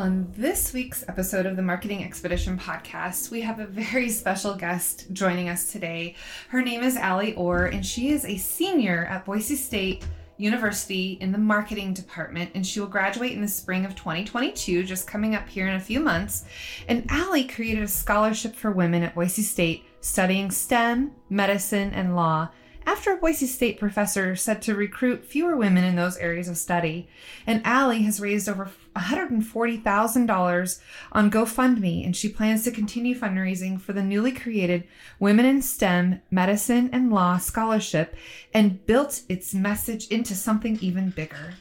On this week's episode of the Marketing Expedition podcast, we have a very special guest joining us today. Her name is Allie Orr, and she is a senior at Boise State University in the marketing department, and she will graduate in the spring of 2022, just coming up here in a few months. And Allie created a scholarship for women at Boise State studying STEM, medicine, and law after a Boise State professor said to recruit fewer women in those areas of study. And Allie has raised over $140,000 on GoFundMe, and she plans to continue fundraising for the newly created Women in STEM, Medicine, and Law Scholarship and built its message into something even bigger.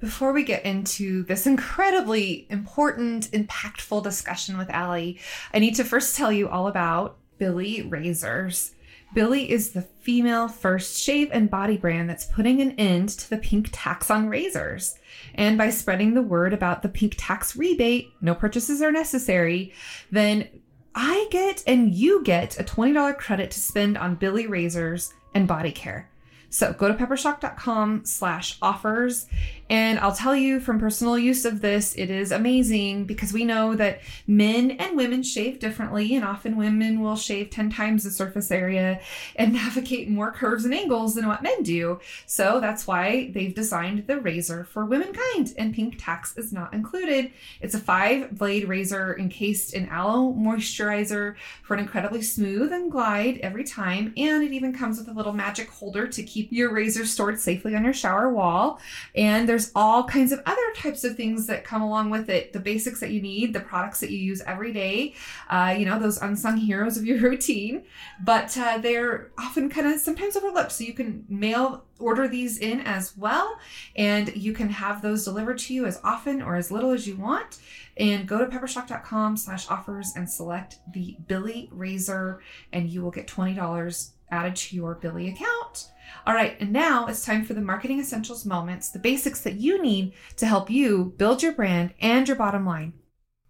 Before we get into this incredibly important, impactful discussion with Allie, I need to first tell you all about Billie Razors. Billie is the female first shave and body brand that's putting an end to the pink tax on razors. And by spreading the word about the pink tax rebate, no purchases are necessary, then I get and you get a $20 credit to spend on Billie razors and body care. So go to peppershock.com slash offers. And I'll tell you from personal use of this, it is amazing because we know that men and women shave differently, and often women will shave 10 times the surface area and navigate more curves and angles than what men do. So that's why they've designed the razor for womankind, and pink tax is not included. It's a five blade razor encased in aloe moisturizer for an incredibly smooth and glide every time, and it even comes with a little magic holder to keep keep your razor stored safely on your shower wall. And there's all kinds of other types of things that come along with it the basics that you need, the products that you use every day, uh, you know, those unsung heroes of your routine. But uh, they're often kind of sometimes overlooked. So you can mail order these in as well and you can have those delivered to you as often or as little as you want and go to peppershock.com slash offers and select the Billie razor and you will get $20 added to your Billie account all right, and now it's time for the marketing essentials moments, the basics that you need to help you build your brand and your bottom line.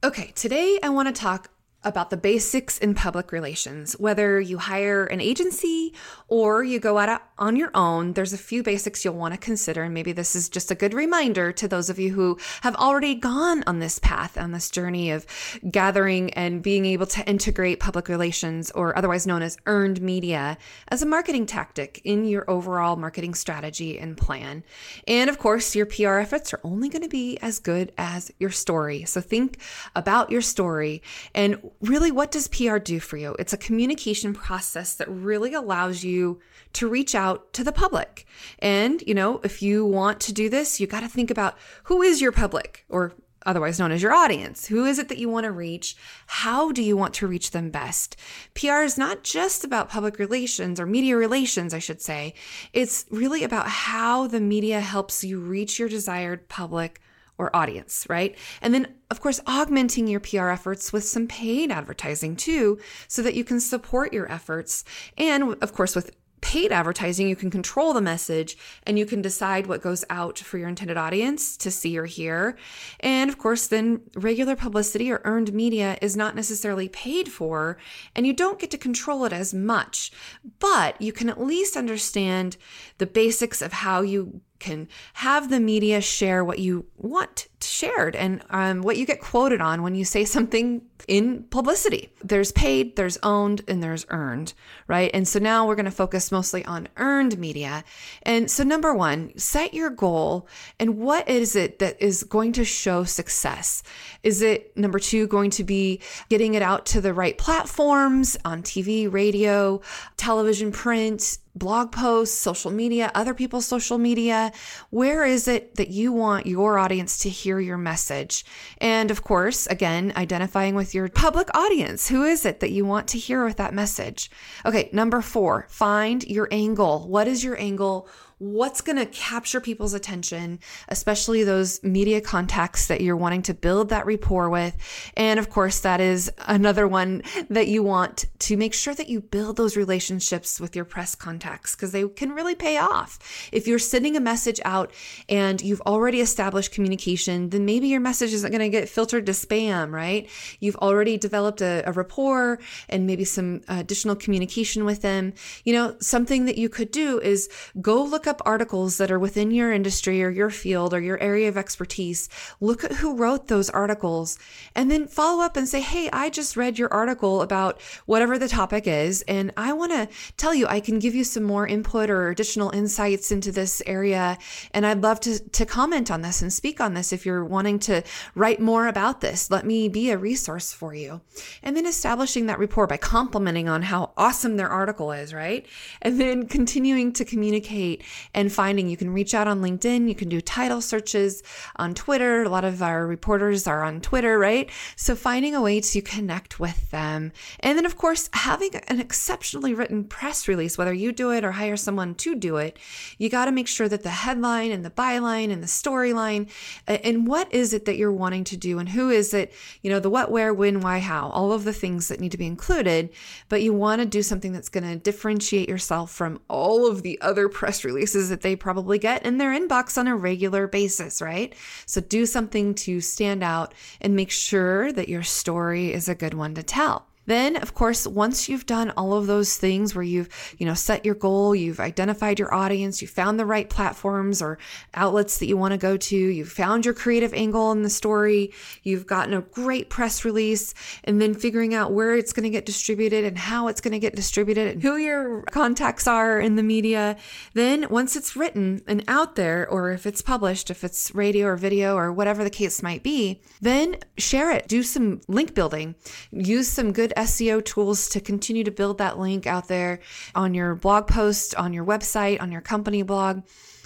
Okay, today I want to talk about the basics in public relations. Whether you hire an agency or you go out on your own, there's a few basics you'll want to consider. And maybe this is just a good reminder to those of you who have already gone on this path, on this journey of gathering and being able to integrate public relations, or otherwise known as earned media, as a marketing tactic in your overall marketing strategy and plan. And of course, your PR efforts are only going to be as good as your story. So think about your story and really, what does PR do for you? It's a communication process that really allows you to reach out to the public. And, you know, if you want to do this, you got to think about who is your public or otherwise known as your audience. Who is it that you want to reach? How do you want to reach them best? PR is not just about public relations or media relations, I should say. It's really about how the media helps you reach your desired public or audience, right? And then, of course, augmenting your PR efforts with some paid advertising too, so that you can support your efforts. And of course, with paid advertising, you can control the message and you can decide what goes out for your intended audience to see or hear. And of course, then regular publicity or earned media is not necessarily paid for, and you don't get to control it as much. But you can at least understand the basics of how you can have the media share what you want shared and um, what you get quoted on when you say something in publicity. There's paid, there's owned, and there's earned, right? And so now we're going to focus mostly on earned media. And so, number one, set your goal and what is it that is going to show success? Is it number two, going to be getting it out to the right platforms on TV, radio, television, print? Blog posts, social media, other people's social media? Where is it that you want your audience to hear your message? And of course, again, identifying with your public audience. Who is it that you want to hear with that message? Okay, number four, find your angle. What is your angle? What's going to capture people's attention, especially those media contacts that you're wanting to build that rapport with. And of course, that is another one that you want to make sure that you build those relationships with your press contacts because they can really pay off. If you're sending a message out and you've already established communication, then maybe your message isn't going to get filtered to spam, right? You've already developed a, a rapport and maybe some additional communication with them. You know, something that you could do is go look up up articles that are within your industry or your field or your area of expertise. Look at who wrote those articles and then follow up and say, Hey, I just read your article about whatever the topic is. And I want to tell you, I can give you some more input or additional insights into this area. And I'd love to, to comment on this and speak on this if you're wanting to write more about this. Let me be a resource for you. And then establishing that rapport by complimenting on how awesome their article is, right? And then continuing to communicate and finding you can reach out on LinkedIn, you can do title searches on Twitter. A lot of our reporters are on Twitter, right? So finding a way to connect with them. And then, of course, having an exceptionally written press release, whether you do it or hire someone to do it, you got to make sure that the headline and the byline and the storyline and what is it that you're wanting to do and who is it, you know, the what, where, when, why, how, all of the things that need to be included. But you want to do something that's going to differentiate yourself from all of the other press releases that they probably get in their inbox on a regular basis, right? So do something to stand out and make sure that your story is a good one to tell. Then, of course, once you've done all of those things where you've, you know, set your goal, you've identified your audience, you found the right platforms or outlets that you want to go to, you've found your creative angle in the story, you've gotten a great press release, and then figuring out where it's going to get distributed and how it's going to get distributed and who your contacts are in the media. Then, once it's written and out there, or if it's published, if it's radio or video or whatever the case might be, then share it. Do some link building. Use some good SEO tools to continue to build that link out there on your blog post, on your website, on your company blog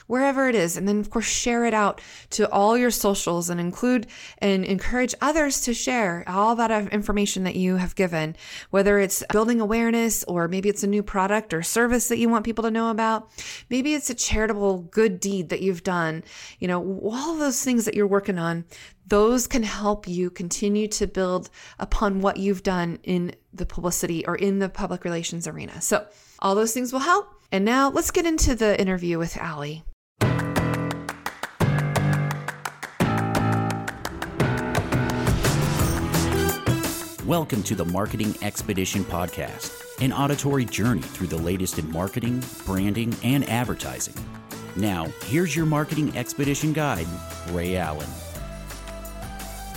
wherever it is. And then, of course, share it out to all your socials and include and encourage others to share all that information that you have given, whether it's building awareness or maybe it's a new product or service that you want people to know about. Maybe it's a charitable good deed that you've done. You know, all those things that you're working on those can help you continue to build upon what you've done in the publicity or in the public relations arena. So, all those things will help. And now let's get into the interview with Allie. Welcome to the Marketing Expedition Podcast, an auditory journey through the latest in marketing, branding, and advertising. Now, here's your marketing expedition guide, Rhea Allen.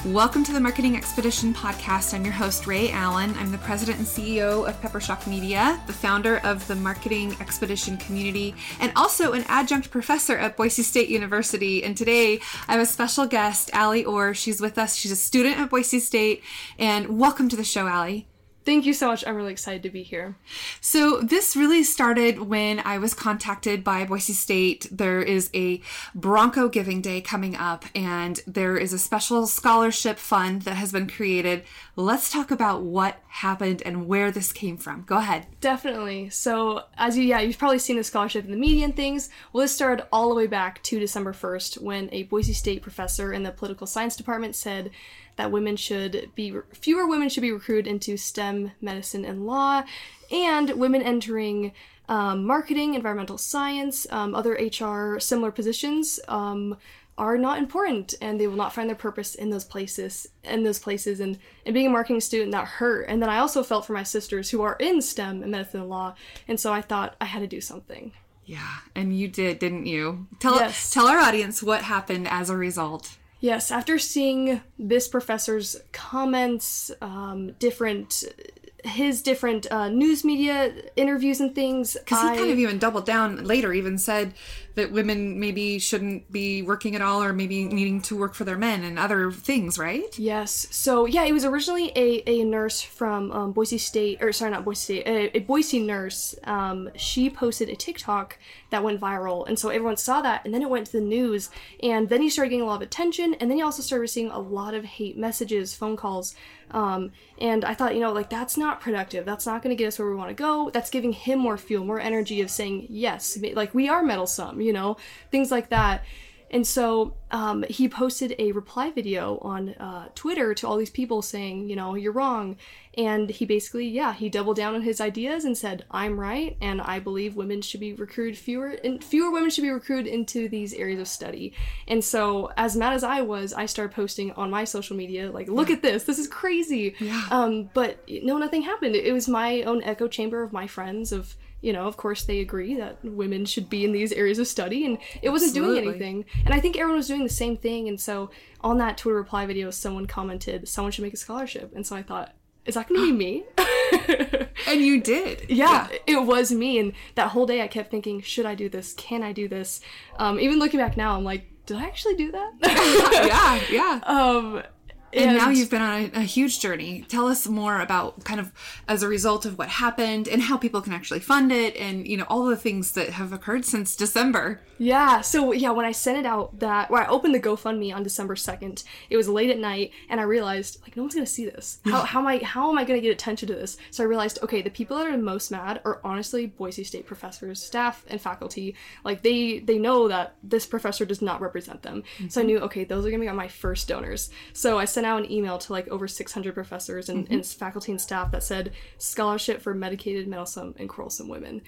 Welcome to the Marketing Expedition podcast. I'm your host, Rhea Allen. I'm the president and CEO of Peppershock Media, the founder of the Marketing Expedition community, and also an adjunct professor at Boise State University. And today I have a special guest, Allie Orr. She's with us. She's a student at Boise State. And welcome to the show, Allie. Thank you so much. I'm really excited to be here. So, this really started when I was contacted by Boise State. There is a Bronco Giving Day coming up, and there is a special scholarship fund that has been created. Let's talk about what happened and where this came from. Go ahead. Definitely. So, as you, yeah, you've probably seen the scholarship in the media and things. Well, this started all the way back to December 1st when a Boise State professor in the political science department said that women should be fewer women should be recruited into STEM, medicine, and law, and women entering um, marketing, environmental science, um, other HR similar positions um, are not important, and they will not find their purpose in those places. In those places, and and being a marketing student that hurt. And then I also felt for my sisters who are in STEM and medicine and law, and so I thought I had to do something. Yeah, and you did, didn't you? Tell yes. tell our audience what happened as a result. Yes, after seeing this professor's comments, um, different his different uh, news media interviews and things. Because he kind of even doubled down later, even said that women maybe shouldn't be working at all or maybe needing to work for their men and other things, right? Yes. So, yeah, it was originally a, a nurse from um, Boise State, or sorry, not Boise State, a, a Boise nurse. Um, she posted a TikTok that went viral. And so everyone saw that, and then it went to the news. And then he started getting a lot of attention, and then he also started receiving a lot of hate messages, phone calls um, and I thought, you know, like that's not productive. That's not going to get us where we want to go. That's giving him more fuel, more energy of saying, yes, like we are meddlesome, you know, things like that. And so um, he posted a reply video on uh, Twitter to all these people saying, you know, you're wrong. And he basically, yeah, he doubled down on his ideas and said, I'm right, and I believe women should be recruited fewer, and fewer women should be recruited into these areas of study. And so, as mad as I was, I started posting on my social media, like, look at this, this is crazy. Yeah. Um, but no, nothing happened. It was my own echo chamber of my friends of you know, of course, they agree that women should be in these areas of study, and it wasn't doing anything. And I think everyone was doing the same thing. And so on that Twitter reply video, someone commented, someone should make a scholarship. And so I thought, is that going to be me? And you did. yeah, it was me. And that whole day I kept thinking, should I do this? Can I do this? Um, even looking back now, I'm like, did I actually do that? Yeah, yeah. um, And now you've been on a, a huge journey. Tell us more about kind of as a result of what happened and how people can actually fund it and, you know, all the things that have occurred since December. Yeah, so yeah, when I sent it out that where I opened the GoFundMe on December 2nd, it was late at night and I realized like no one's gonna see this. How, how am I how am I gonna get attention to this? So I realized, okay, the people that are most mad are honestly Boise State professors, staff, and faculty. Like they they know that this professor does not represent them. So I mm-hmm. knew, okay, those are gonna be my first donors. So I sent out an email to like over 600 professors and, and faculty and staff that said scholarship for medicated, meddlesome, and quarrelsome women.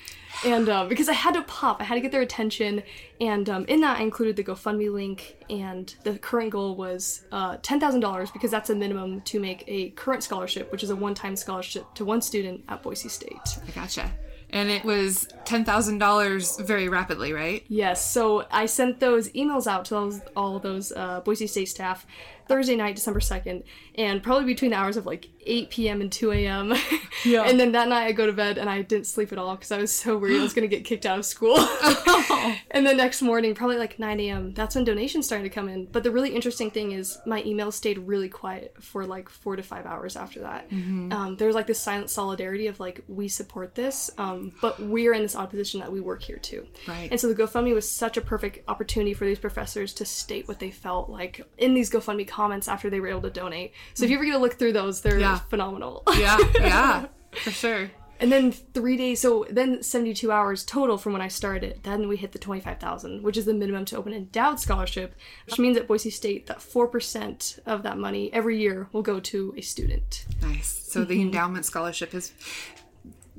And um, because I had to pop, I had to get their attention. And um, in that, I included the GoFundMe link. And the current goal was uh, $10,000 because that's a minimum to make a current scholarship, which is a one time scholarship to one student at Boise State. I gotcha. And it was $10,000 very rapidly, right? Yes, so I sent those emails out to those, all those uh, Boise State staff Thursday night, December 2nd, and probably between the hours of like 8 p.m. and 2 a.m. Yeah. and then that night I go to bed and I didn't sleep at all because I was so worried I was going to get kicked out of school. and the next morning, probably like 9 a.m., that's when donations started to come in. But the really interesting thing is my emails stayed really quiet for like four to five hours after that. Um, there was like this silent solidarity of like, we support this, um, Um, but we're in this odd position that we work here too. Right. And so the GoFundMe was such a perfect opportunity for these professors to state what they felt like in these GoFundMe comments after they were able to donate. So if you ever get to look through those, they're Yeah. phenomenal. Yeah, yeah, for sure. And then three days, so then 72 hours total from when I started. Then we hit the 25,000, which is the minimum to open an endowed scholarship, which means at Boise State that 4% of that money every year will go to a student. Nice. So the mm-hmm. endowment scholarship is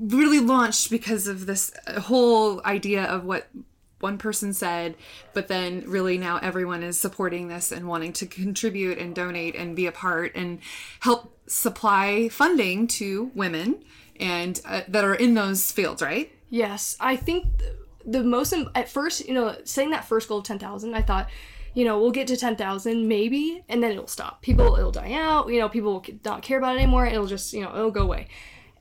really launched because of this uh, whole idea of what one person said, but then really now everyone is supporting this and wanting to contribute and donate and be a part and help supply funding to women and uh, that are in those fields, right? Yes, I think the most at first, you know, setting that first goal of ten thousand, I thought, you know, we'll get to ten thousand maybe, and then it'll stop. People, it'll die out. You know, people will not care about it anymore. It'll just, you know, it'll go away.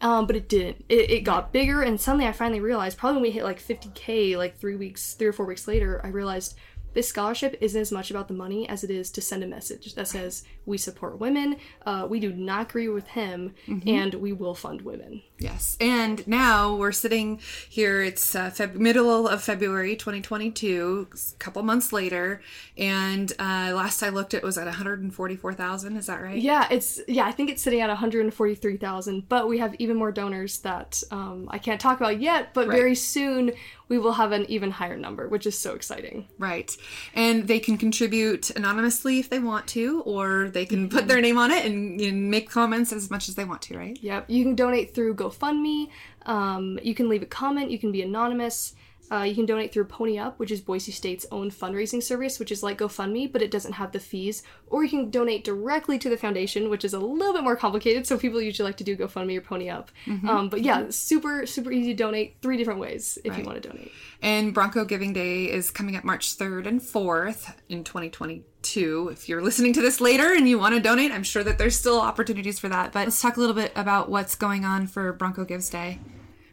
Um, but it didn't. It, it got bigger, and suddenly I finally realized, probably when we hit like fifty k, like three weeks, three or four weeks later, I realized this scholarship isn't as much about the money as it is to send a message that says we support women, uh, we do not agree with him, and we will fund women. Yes. And now we're sitting here, it's uh, Feb- middle of February 2022, a couple months later. And uh, last I looked, it was at 144,000. Is that right? Yeah, it's yeah. I think it's sitting at one hundred and forty three thousand. But we have even more donors that um, I can't talk about yet. But very soon we will have an even higher number, which is so exciting. Right. And they can contribute anonymously if they want to, or they can put their name on it and, and make comments as much as they want to, right? Yep, you can donate through GoFundMe. Um, you can leave a comment. You can be anonymous. Uh, you can donate through Pony Up, which is Boise State's own fundraising service, which is like GoFundMe, but it doesn't have the fees. Or you can donate directly to the foundation, which is a little bit more complicated. So people usually like to do GoFundMe or Pony Up. Um, but yeah, super super easy to donate. Three different ways if you want to donate. And Bronco Giving Day is coming up March 3rd and 4th in 2022. If you're listening to this later and you want to donate, I'm sure that there's still opportunities for that. But let's talk a little bit about what's going on for Bronco Gives Day.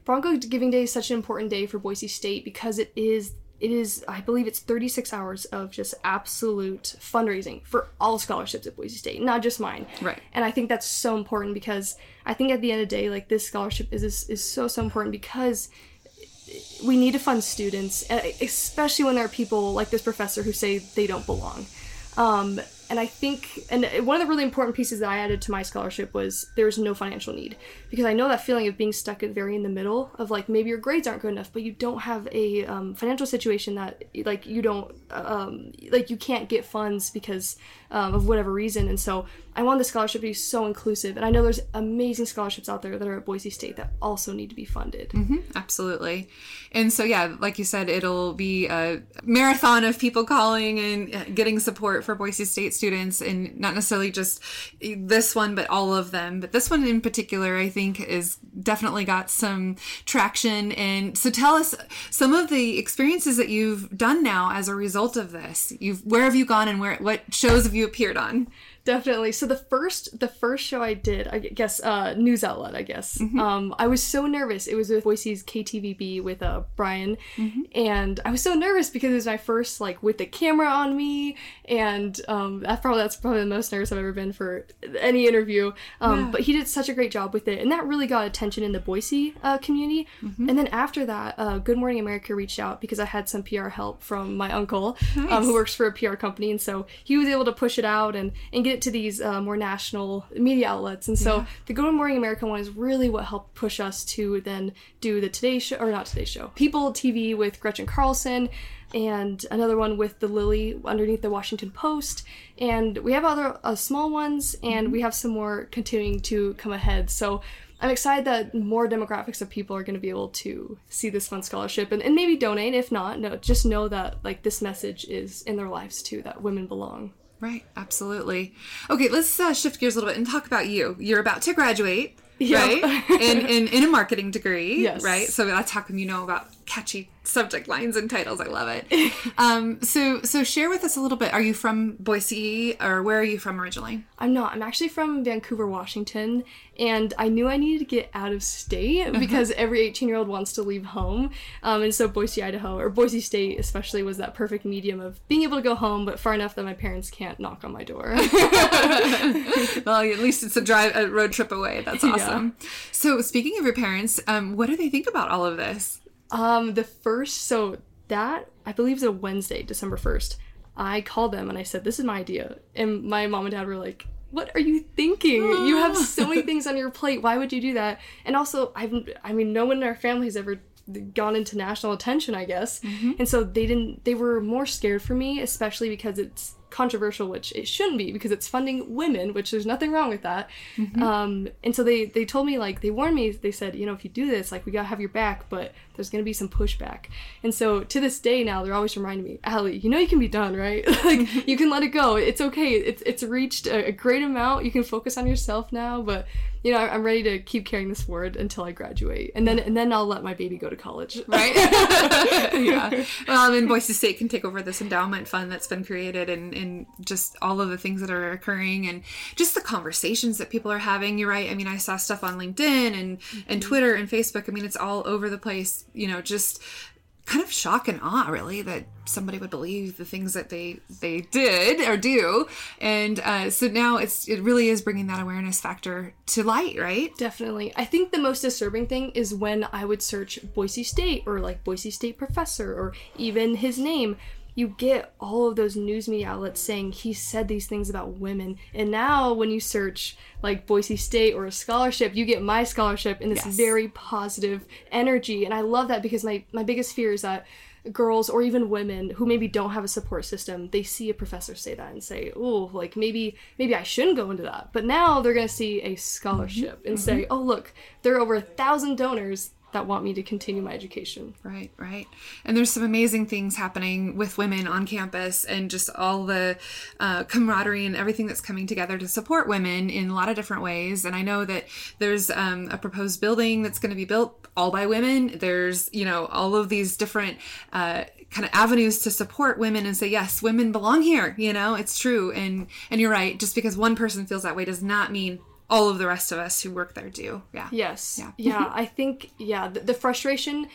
Bronco Giving Day is such an important day for Boise State because it is it is I believe it's 36 hours of just absolute fundraising for all scholarships at Boise State, not just mine. Right. And I think that's so important because I think at the end of the day, like this scholarship is is, is so so important because we need to fund students, especially when there are people like this professor who say they don't belong. Um, and I think, and one of the really important pieces that I added to my scholarship was there's no financial need. Because I know that feeling of being stuck at very in the middle of like maybe your grades aren't good enough, but you don't have a um, financial situation that like you don't um, like you can't get funds because um, of whatever reason. And so I want the scholarship to be so inclusive. And I know there's amazing scholarships out there that are at Boise State that also need to be funded. Absolutely. And so, yeah, like you said, it'll be a marathon of people calling and uh, getting support for Boise State students, and not necessarily just this one, but all of them. But this one in particular, I think, is definitely got some traction. And so, tell us some of the experiences that you've done now as a result of this. You've where have you gone, and where what shows have you appeared on? Definitely. So the first the first show I did, I guess, uh, news outlet, I guess. Um, I was so nervous. It was with Boise's KTVB with uh, Brian, and I was so nervous because it was my first like with the camera on me, and um, that probably that's probably the most nervous I've ever been for any interview. Um, Yeah. But he did such a great job with it, and that really got attention in the Boise uh, community. And then after that, uh, Good Morning America reached out because I had some PR help from my uncle, um, who works for a PR company, and so he was able to push it out and and get it to these uh, more national media outlets. And so the Good Morning America one is really what helped push us to then do the Today Show or not Today Show, People TV with Gretchen Carlson. And another one with the Lily underneath the Washington Post, and we have other uh, small ones, and we have some more continuing to come ahead. So I'm excited that more demographics of people are going to be able to see this fun scholarship and, and maybe donate. If not, no, just know that like this message is in their lives too, that women belong. Right, absolutely. Okay, let's uh, shift gears a little bit and talk about you. You're about to graduate, Yep. right? in, in in a marketing degree, Yes. right? So that's how come you know about catchy subject lines and titles. I love it. um, so so share with us a little bit. Are you from Boise or where are you from originally? I'm not. I'm actually from Vancouver, Washington, and I knew I needed to get out of state because every 18 year old wants to leave home. Um, and so Boise, Idaho, or Boise State especially, was that perfect medium of being able to go home, but far enough that my parents can't knock on my door. Well, at least it's a drive a road trip away. That's awesome. So speaking of your parents, um, what do they think about all of this? Um, the first, so that I believe is a Wednesday, December first. I called them and I said, "This is my idea," and my mom and dad were like, "What are you thinking? You have so many things on your plate. Why would you do that?" And also, I've, I mean, no one in our family has ever gone into national attention, I guess, mm-hmm. and so they didn't. They were more scared for me, especially because it's controversial, which it shouldn't be because it's funding women, which there's nothing wrong with that. Mm-hmm. Um, and so they they told me like they warned me. They said, you know, if you do this, like we gotta have your back, but there's gonna be some pushback. And so to this day now, they're always reminding me, Allie, you know, you can be done, right? like mm-hmm. you can let it go. It's okay. It's it's reached a, a great amount. You can focus on yourself now, but you know, I'm ready to keep carrying this forward until I graduate, and then and then I'll let my baby go to college. right? yeah. Well, I mean, Boise State can take over this endowment fund that's been created and, and just all of the things that are occurring and just the conversations that people are having. You're right. I mean, I saw stuff on LinkedIn and, and mm-hmm. Twitter and Facebook. I mean, it's all over the place, you know, just kind of shock and awe really that somebody would believe the things that they they did or do and uh, so now it's it really is bringing that awareness factor to light right Definitely. I think the most disturbing thing is when I would search Boise State or like Boise State professor or even his name. You get all of those news media outlets saying he said these things about women. And now when you search like Boise State or a scholarship, you get my scholarship in this Yes. very positive energy. And I love that because my, my biggest fear is that girls or even women who maybe don't have a support system they see a professor say that and say oh like maybe maybe i shouldn't go into that but now they're going to see a scholarship mm-hmm. and mm-hmm. say oh look there are over a thousand donors that want me to continue my education Right, right. And there's some amazing things happening with women on campus and just all the uh, camaraderie and everything that's coming together to support women in a lot of different ways. And I know that there's um, a proposed building that's going to be built all by women. There's, you know, all of these different uh, kind of avenues to support women and say, yes, women belong here. You know, it's true. And, and you're right. Just because one person feels that way does not mean all of the rest of us who work there do. Yeah. yes Yeah. yeah, i think yeah the, the frustration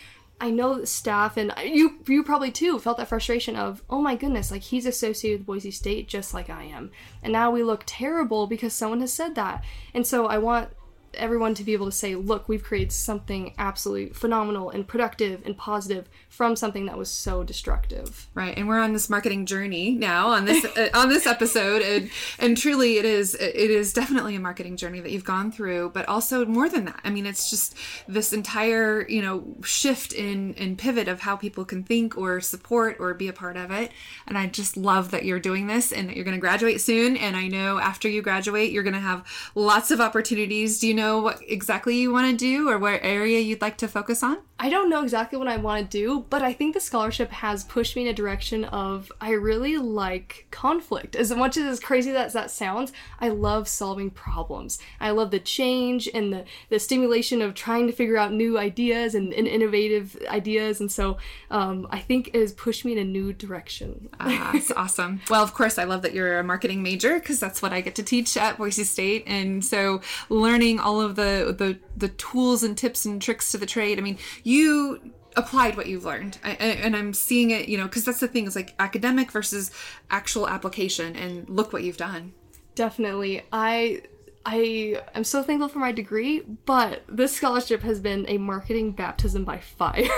I know that staff and you you probably too felt that frustration of oh my goodness like he's associated with Boise State just like I am and now we look terrible because someone has said that and so I want everyone to be able to say, look, we've created something absolutely phenomenal and productive and positive from something that was so destructive. Right, and we're on this marketing journey now on this uh, on this episode, and and truly it is it is definitely a marketing journey that you've gone through, but also more than that. I mean, it's just this entire you know shift in in pivot of how people can think or support or be a part of it, and I just love that you're doing this and that you're going to graduate soon, and I know after you graduate you're going to have lots of opportunities. Do you know what exactly you want to do or what area you'd like to focus on? I don't know exactly what I want to do, but I think the scholarship has pushed me in a direction of I really like conflict. As much as as crazy as that sounds, I love solving problems. I love the change and the, the stimulation of trying to figure out new ideas and, and innovative ideas. And so um, I think it has pushed me in a new direction. Ah, that's awesome. Well, of course, I love that you're a marketing major because that's what I get to teach at Boise State. And so learning all of the, the, the tools and tips and tricks to the trade. I mean, you applied what you've learned I, and i'm seeing it you know because that's the thing is like academic versus actual application and look what you've done definitely i I am so thankful for my degree, but this scholarship has been a marketing baptism by fire.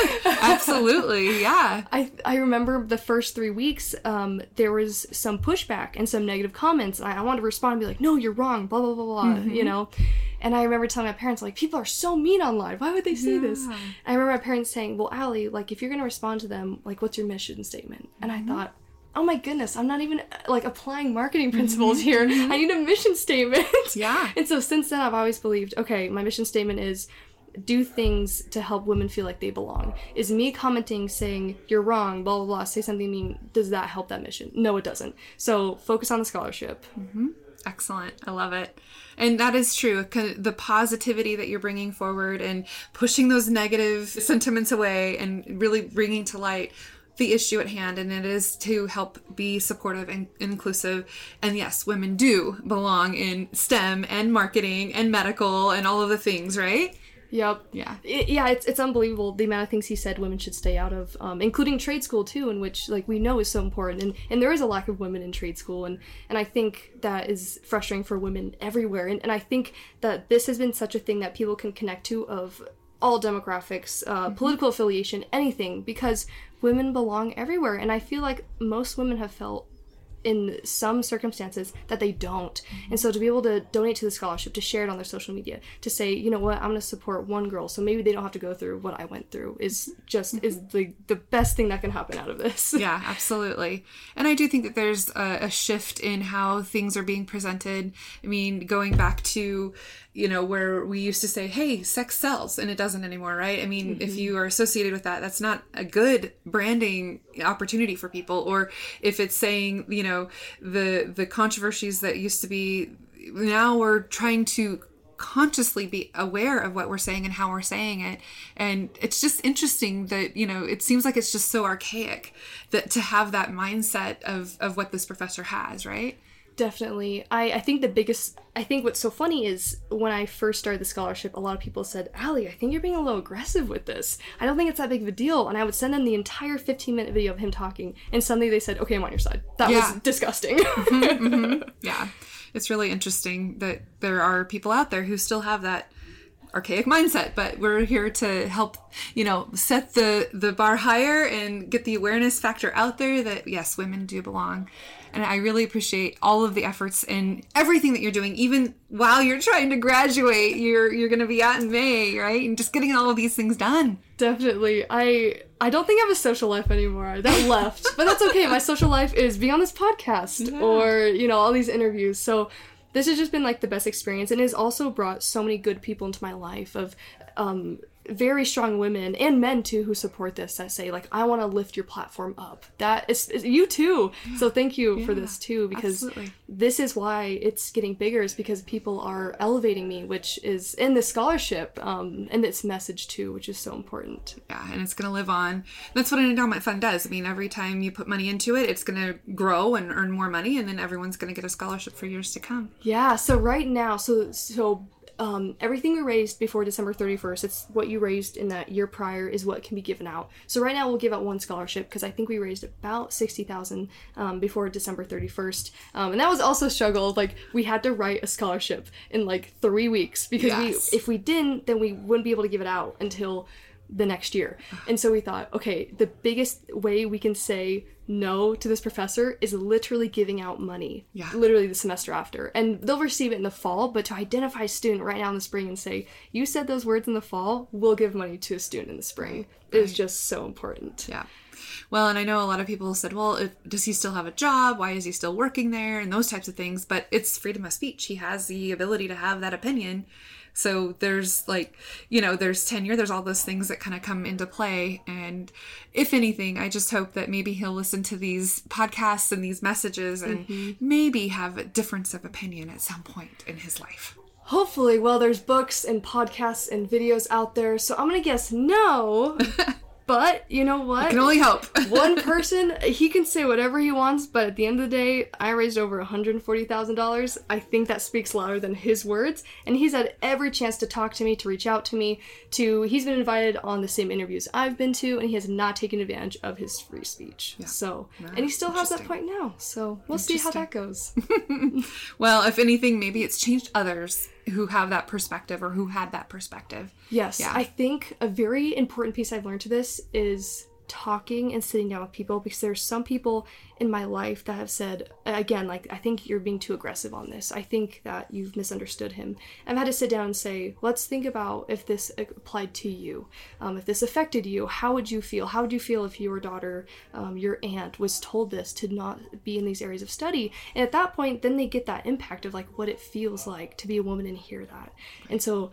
Absolutely, yeah. I I remember the first three weeks, um, there was some pushback and some negative comments. I, I wanted to respond and be like, "No, you're wrong," blah blah blah blah, mm-hmm. you know. And I remember telling my parents, like, people are so mean online. Why would they say yeah. this? I remember my parents saying, well, Allie, like, if you're going to respond to them, like, what's your mission statement? And mm-hmm. I thought, oh my goodness, I'm not even like applying marketing principles mm-hmm. here. Mm-hmm. I need a mission statement. Yeah. and so since then, I've always believed, okay, my mission statement is do things to help women feel like they belong. Is me commenting saying you're wrong, blah blah blah, say something mean, does that help that mission? No, it doesn't. So focus on the scholarship. Mm-hmm. Excellent. I love it. And that is true. The positivity that you're bringing forward and pushing those negative sentiments away and really bringing to light the issue at hand. And it is to help be supportive and inclusive. And yes, women do belong in STEM and marketing and medical and all of the things, right? Yep. Yeah. It, yeah, it's it's unbelievable the amount of things he said women should stay out of, um, including trade school too, in which like we know is so important, and and there is a lack of women in trade school, and and I think that is frustrating for women everywhere, and and I think that this has been such a thing that people can connect to of all demographics, uh, mm-hmm. political affiliation, anything, because women belong everywhere, and I feel like most women have felt in some circumstances that they don't. Mm-hmm. And so to be able to donate to the scholarship, to share it on their social media, to say, you know what, I'm going to support one girl so maybe they don't have to go through what I went through is just is the the best thing that can happen out of this. Yeah, absolutely. And I do think that there's a, a shift in how things are being presented. I mean, going back to you know, where we used to say, hey, sex sells, and it doesn't anymore, right? I mean, mm-hmm. if you are associated with that, that's not a good branding opportunity for people. Or if it's saying, you know, the the controversies that used to be, now we're trying to consciously be aware of what we're saying and how we're saying it and it's just interesting that you know it seems like it's just so archaic that to have that mindset of of what this professor has right Definitely. I, I think the biggest I think what's so funny is when I first started the scholarship, a lot of people said, Allie, I think you're being a little aggressive with this. I don't think it's that big of a deal. And I would send them the entire 15 minute video of him talking, and suddenly they said, Okay, I'm on your side. That yeah. was disgusting. mm-hmm, mm-hmm. Yeah. It's really interesting that there are people out there who still have that archaic mindset but we're here to help you know set the the bar higher and get the awareness factor out there that yes women do belong and I really appreciate all of the efforts and everything that you're doing, even while you're trying to graduate. You're you're gonna be out in May, right? And just getting all of these things done. Definitely. I I don't think I have a social life anymore. That left. but that's okay. My social life is be on this podcast yeah. or, you know, all these interviews. So this has just been like the best experience and has also brought so many good people into my life of um very strong women and men too who support this that say like i want to lift your platform up. That is, is you too. So thank you yeah, for this too because absolutely. this is why it's getting bigger is because people are elevating me which is in the scholarship um, and its message too which is so important. Yeah and it's going to live on. That's what an endowment fund does. I mean every time you put money into it it's going to grow and earn more money and then everyone's going to get a scholarship for years to come. Yeah so right now so so um, everything we raised before December 31st, it's what you raised in that year prior is what can be given out. So right now we'll give out one scholarship because I think we raised about 60,000 um, before December 31st. Um, and that was also a struggle. Like we had to write a scholarship in like three weeks because Yes. we, if we didn't, then we wouldn't be able to give it out until the next year. And so we thought, okay, the biggest way we can say no to this professor is literally giving out money. Yeah. Literally the semester after. And they'll receive it in the fall, but to identify a student right now in the spring and say, you said those words in the fall, we'll give money to a student in the spring is just so important. Yeah. Well, and I know a lot of people said, well, if, does he still have a job? Why is he still working there? And those types of things. But it's freedom of speech. He has the ability to have that opinion. So there's like, you know, there's tenure, there's all those things that kind of come into play. And if anything, I just hope that maybe he'll listen to these podcasts and these messages and mm-hmm. maybe have a difference of opinion at some point in his life. Hopefully, well, there's books and podcasts and videos out there, so I'm gonna guess no. but you know what? I can only hope. one person he can say whatever he wants but at the end of the day i raised over $140000 i think that speaks louder than his words. And he's had every chance to talk to me to reach out to me to he's been invited on the same interviews i've been to and he has not taken advantage of his free speech. So and he still has that point now. So we'll see how that goes. Well, if anything, maybe it's changed others who have that perspective or who had that perspective. Yes, Yeah. I think a very important piece I've learned to this is talking and sitting down with people because there's some people in my life that have said again like I think you're being too aggressive on this. I think that you've misunderstood him. I've had to sit down and say, let's think about if this applied to you, um, if this affected you. How would you feel? How would you feel if your daughter, um, your aunt, was told this to not be in these areas of study? And at that point, then they get that impact of like what it feels like to be a woman and hear that. And so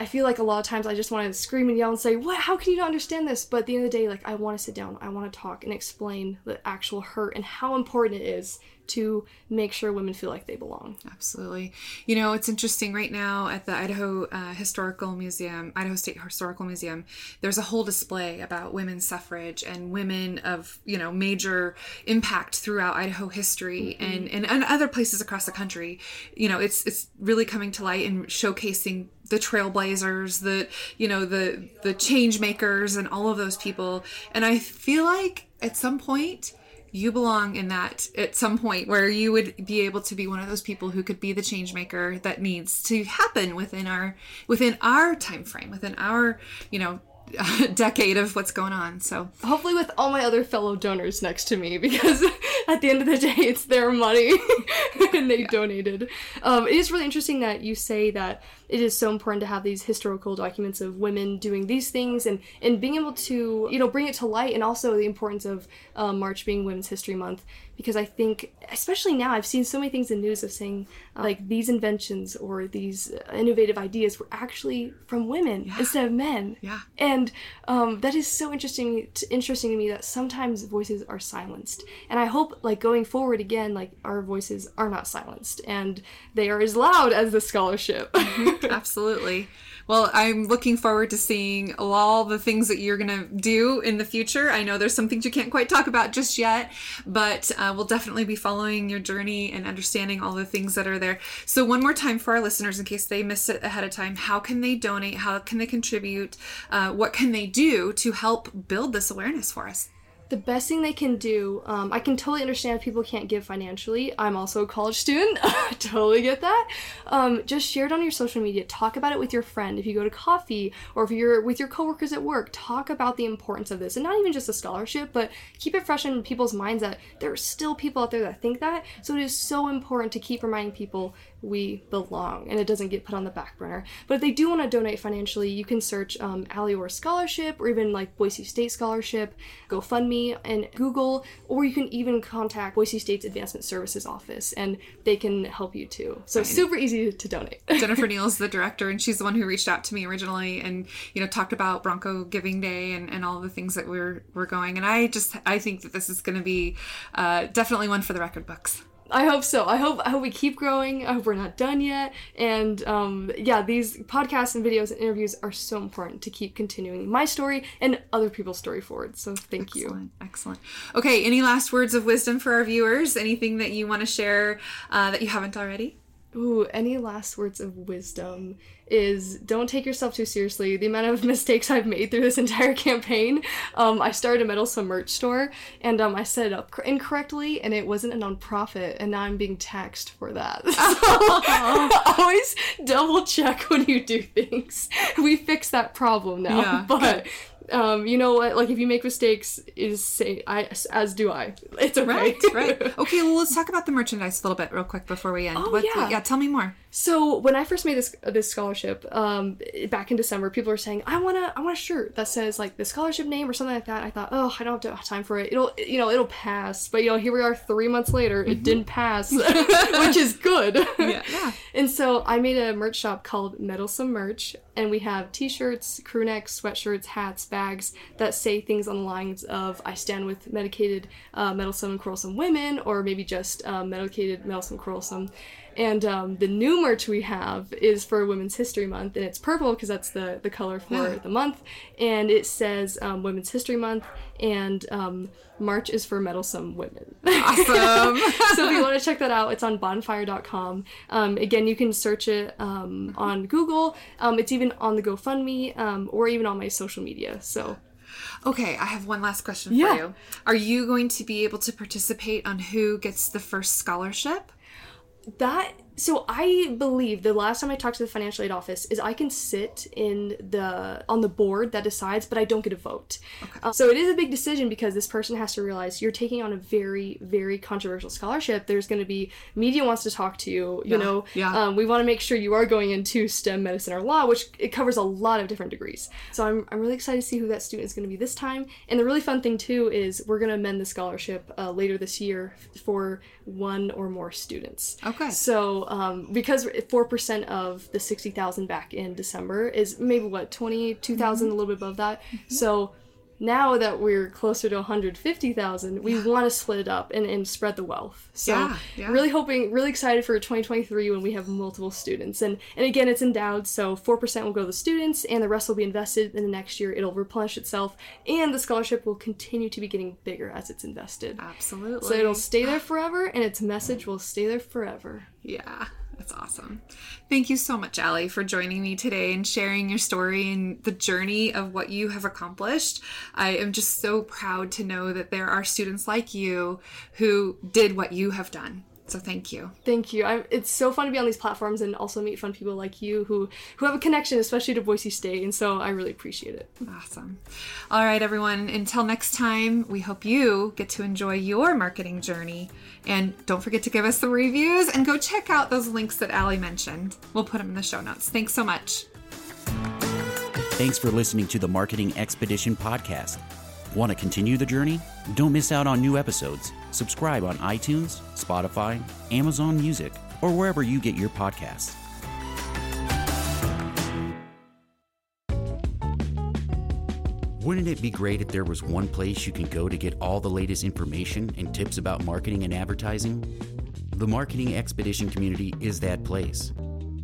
I feel like a lot of times I just want to scream and yell and say, "What? How can you not understand this?" But at the end of the day, like I want to sit down, I want to talk and explain the actual hurt and how important it is to make sure women feel like they belong. Absolutely. You know, it's interesting right now at the Idaho uh, Historical Museum, Idaho State Historical Museum, there's a whole display about women's suffrage and women of, you know, major impact throughout Idaho history and, and, and other places across the country. You know, it's it's really coming to light and showcasing the trailblazers, the you know, the the change makers and all of those people. And I feel like at some point you belong in that at some point where you would be able to be one of those people who could be the change maker that needs to happen within our within our time frame within our you know decade of what's going on. So Hopefully, with all my other fellow donors next to me, because at the end of the day, it's their money and they donated. Um, it is really interesting that you say that it is so important to have these historical documents of women doing these things and and being able to you know bring it to light, and also the importance of um, March being Women's History Month. Because I think, especially now, I've seen so many things in news of saying uh, like these inventions or these innovative ideas were actually from women instead of men. Yeah. And um, that is so interesting to, interesting to me that sometimes voices are silenced. And I hope like going forward again, like our voices are not silenced and they are as loud as the scholarship. absolutely well i'm looking forward to seeing all the things that you're going to do in the future. I know there's some things you can't quite talk about just yet but uh, we'll definitely be following your journey and understanding all the things that are there. So one more time for our listeners in case they missed it ahead of time how can they donate? How can they contribute? Uh, what can they do to help build this awareness for us the best thing they can do, um, I can totally understand if people can't give financially. I'm also a college student. I totally get that. Um, just share it on your social media. Talk about it with your friend. If you go to coffee or if you're with your coworkers at work, talk about the importance of this. And not even just a scholarship, but keep it fresh in people's minds that there are still people out there that think that. So it is so important to keep reminding people we belong and it doesn't get put on the back burner. But if they do want to donate financially, you can search um, Allie Orr Scholarship or even like Boise State Scholarship, GoFundMe, and Google, or you can even contact Boise State's Advancement Services Office and they can help you too. So super easy to donate. Jennifer Neal is the director, and she's the one who reached out to me originally, and you know talked about Bronco Giving Day and, and all the things that we're we're going. And I just I think that this is going to be uh, definitely one for the record books. I hope so. I hope I hope we keep growing. I hope we're not done yet. And um, yeah, these podcasts and videos and interviews are so important to keep continuing my story and other people's story forward. So thank you. Excellent, excellent. Okay, any last words of wisdom for our viewers? Anything that you want to share uh, that you haven't already? Ooh, any last words of wisdom is don't take yourself too seriously. The amount of mistakes I've made through this entire campaign. Um, I started a Meddlesome merch store and um, I set it up cor- incorrectly and it wasn't a nonprofit and now I'm being taxed for that. So always double check when you do things. We fixed that problem now. Yeah, but um, you know what? Like if you make mistakes, is say I as do I. It's okay. Right, right. Okay, well, let's talk about the merchandise a little bit real quick before we end. Oh, What- yeah. yeah, tell me more. So when I first made this this scholarship, um, back in December, people were saying, "I wanna, I want a shirt that says like the scholarship name or something like that." I thought, "Oh, I don't have time for it. It'll, you know, it'll pass." But you know, here we are, three months later, it didn't pass, which is good. Yeah, yeah. And so I made a merch shop called Meddlesome Merch, and we have T-shirts, crew necks, sweatshirts, hats, bags that say things on the lines of "I stand with medicated, uh, meddlesome, and quarrelsome women," or maybe just uh, medicated, meddlesome, quarrelsome. And um, the new merch we have is for Women's History Month, and it's purple because that's the the color for the month. And it says um, Women's History Month, and um, March is for meddlesome women. Awesome. so if you want to check that out, it's on bonfire.com. Um, again, you can search it um, on Google. Um, it's even on the GoFundMe um, or even on my social media. So okay, I have one last question Yeah. for you. Are you going to be able to participate on who gets the first scholarship? That so I believe the last time I talked to the financial aid office is I can sit in the on the board that decides, but I don't get a vote. Uh, so it is a big decision because this person has to realize you're taking on a very very controversial scholarship. There's going to be media wants to talk to you. You know, yeah. Um, we want to make sure you are going into STEM medicine or law, which it covers a lot of different degrees. So I'm I'm really excited to see who that student is going to be this time. And the really fun thing too is we're going to amend the scholarship uh, later this year for one or more students. Okay. So, um, because four percent of the sixty thousand back in December is maybe what twenty two thousand, Mm-hmm. a little bit above that. So now that we're closer to one hundred fifty thousand, we want to split it up and, and spread the wealth. So, Yeah, yeah. really hoping, really excited for twenty twenty three when we have multiple students. And and again, it's endowed, so four percent will go to the students, and the rest will be invested. In the next year, it'll replenish itself, and the scholarship will continue to be getting bigger as it's invested. Absolutely. So it'll stay there forever, and its message will stay there forever. Yeah, that's awesome. Thank you so much, Allie, for joining me today and sharing your story and the journey of what you have accomplished. I am just so proud to know that there are students like you who did what you have done. So thank you. Thank you. I, it's so fun to be on these platforms and also meet fun people like you who who have a connection, especially to Boise State, and so I really appreciate it. Awesome. All right, everyone. Until next time, we hope you get to enjoy your marketing journey. And don't forget to give us some reviews and go check out those links that Allie mentioned. We'll put them in the show notes. Thanks so much. Thanks for listening to the Marketing Expedition podcast. Want to continue the journey? Don't miss out on new episodes. Subscribe on iTunes, Spotify, Amazon Music, or wherever you get your podcasts. Wouldn't it be great if there was one place you can go to get all the latest information and tips about marketing and advertising? The Marketing Expedition community is that place.